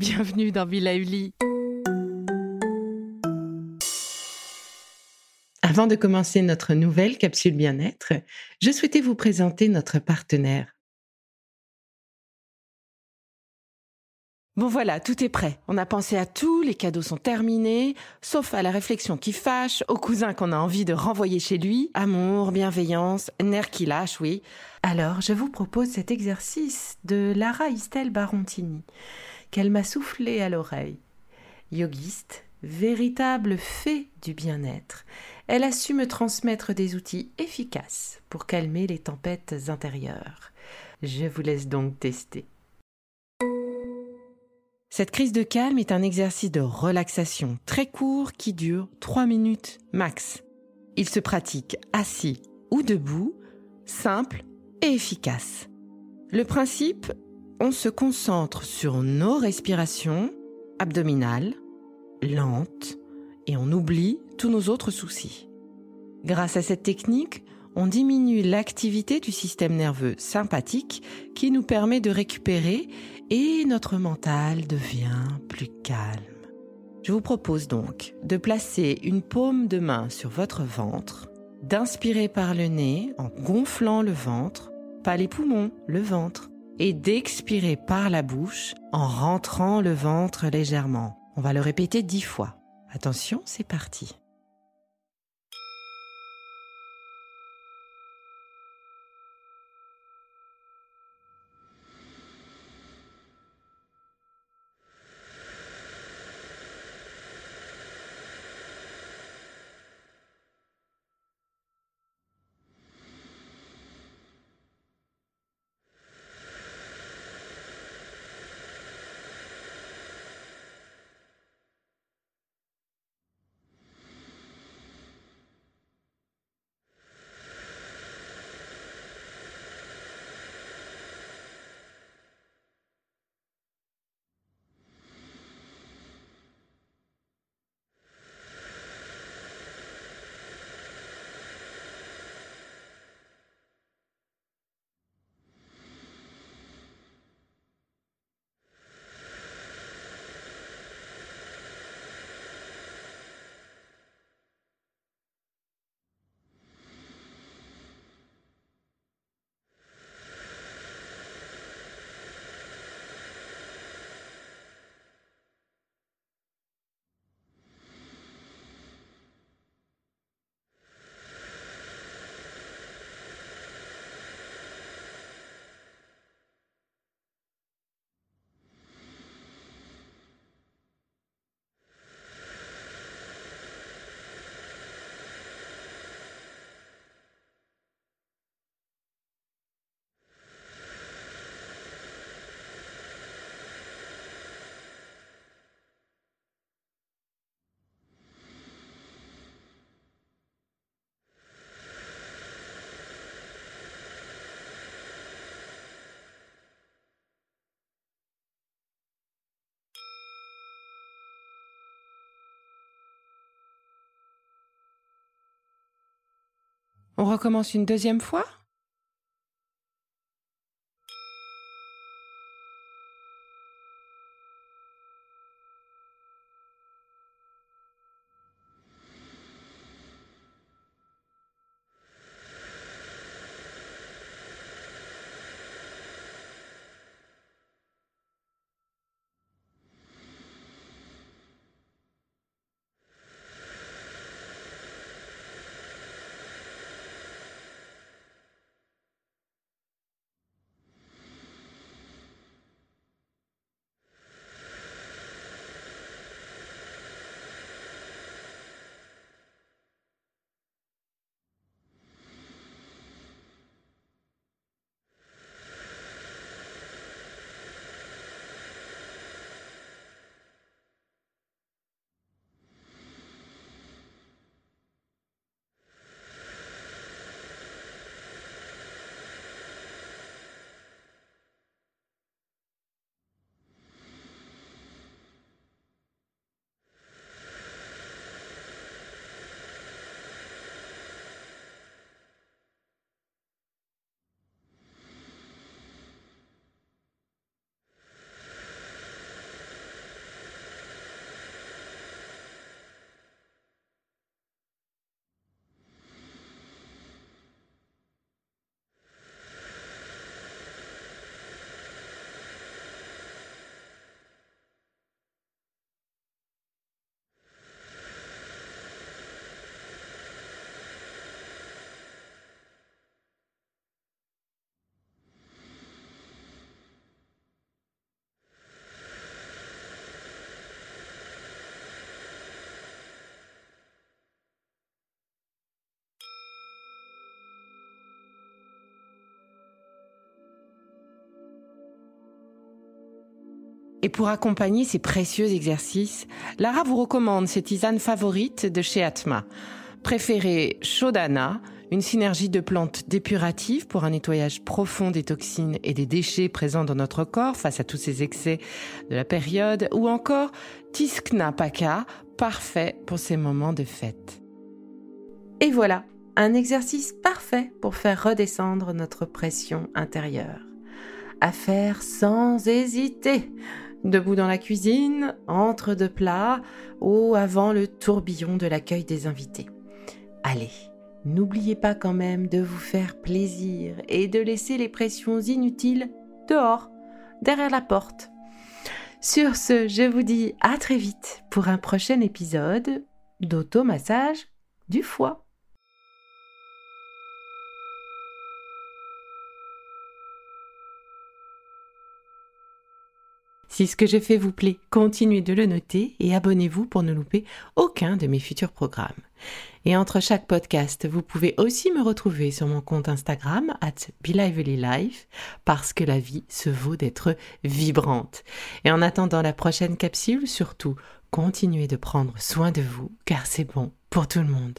bienvenue dans Villa Uli. Avant de commencer notre nouvelle capsule bien-être, je souhaitais vous présenter notre partenaire. Bon voilà, tout est prêt. On a pensé à tout, les cadeaux sont terminés, sauf à la réflexion qui fâche, au cousin qu'on a envie de renvoyer chez lui. Amour, bienveillance, nerfs qui lâchent, oui. Alors, je vous propose cet exercice de Lara Istel Barontini qu'elle m'a soufflé à l'oreille. Yogiste, véritable fée du bien-être, elle a su me transmettre des outils efficaces pour calmer les tempêtes intérieures. Je vous laisse donc tester. Cette crise de calme est un exercice de relaxation très court qui dure 3 minutes max. Il se pratique assis ou debout, simple et efficace. Le principe on se concentre sur nos respirations abdominales, lentes, et on oublie tous nos autres soucis. Grâce à cette technique, on diminue l'activité du système nerveux sympathique qui nous permet de récupérer et notre mental devient plus calme. Je vous propose donc de placer une paume de main sur votre ventre, d'inspirer par le nez en gonflant le ventre, pas les poumons, le ventre, et d'expirer par la bouche en rentrant le ventre légèrement. On va le répéter dix fois. Attention, c'est parti. On recommence une deuxième fois? Et pour accompagner ces précieux exercices, Lara vous recommande ses tisanes favorites de chez Atma. Préférez Shodana, une synergie de plantes dépuratives pour un nettoyage profond des toxines et des déchets présents dans notre corps face à tous ces excès de la période, ou encore Tiskna Paka, parfait pour ces moments de fête. Et voilà, un exercice parfait pour faire redescendre notre pression intérieure. À faire sans hésiter debout dans la cuisine, entre deux plats ou avant le tourbillon de l'accueil des invités. Allez, n'oubliez pas quand même de vous faire plaisir et de laisser les pressions inutiles dehors, derrière la porte. Sur ce, je vous dis à très vite pour un prochain épisode d'automassage du foie. Si ce que je fais vous plaît, continuez de le noter et abonnez-vous pour ne louper aucun de mes futurs programmes. Et entre chaque podcast, vous pouvez aussi me retrouver sur mon compte Instagram at BeLivelyLife parce que la vie se vaut d'être vibrante. Et en attendant la prochaine capsule, surtout, continuez de prendre soin de vous car c'est bon pour tout le monde.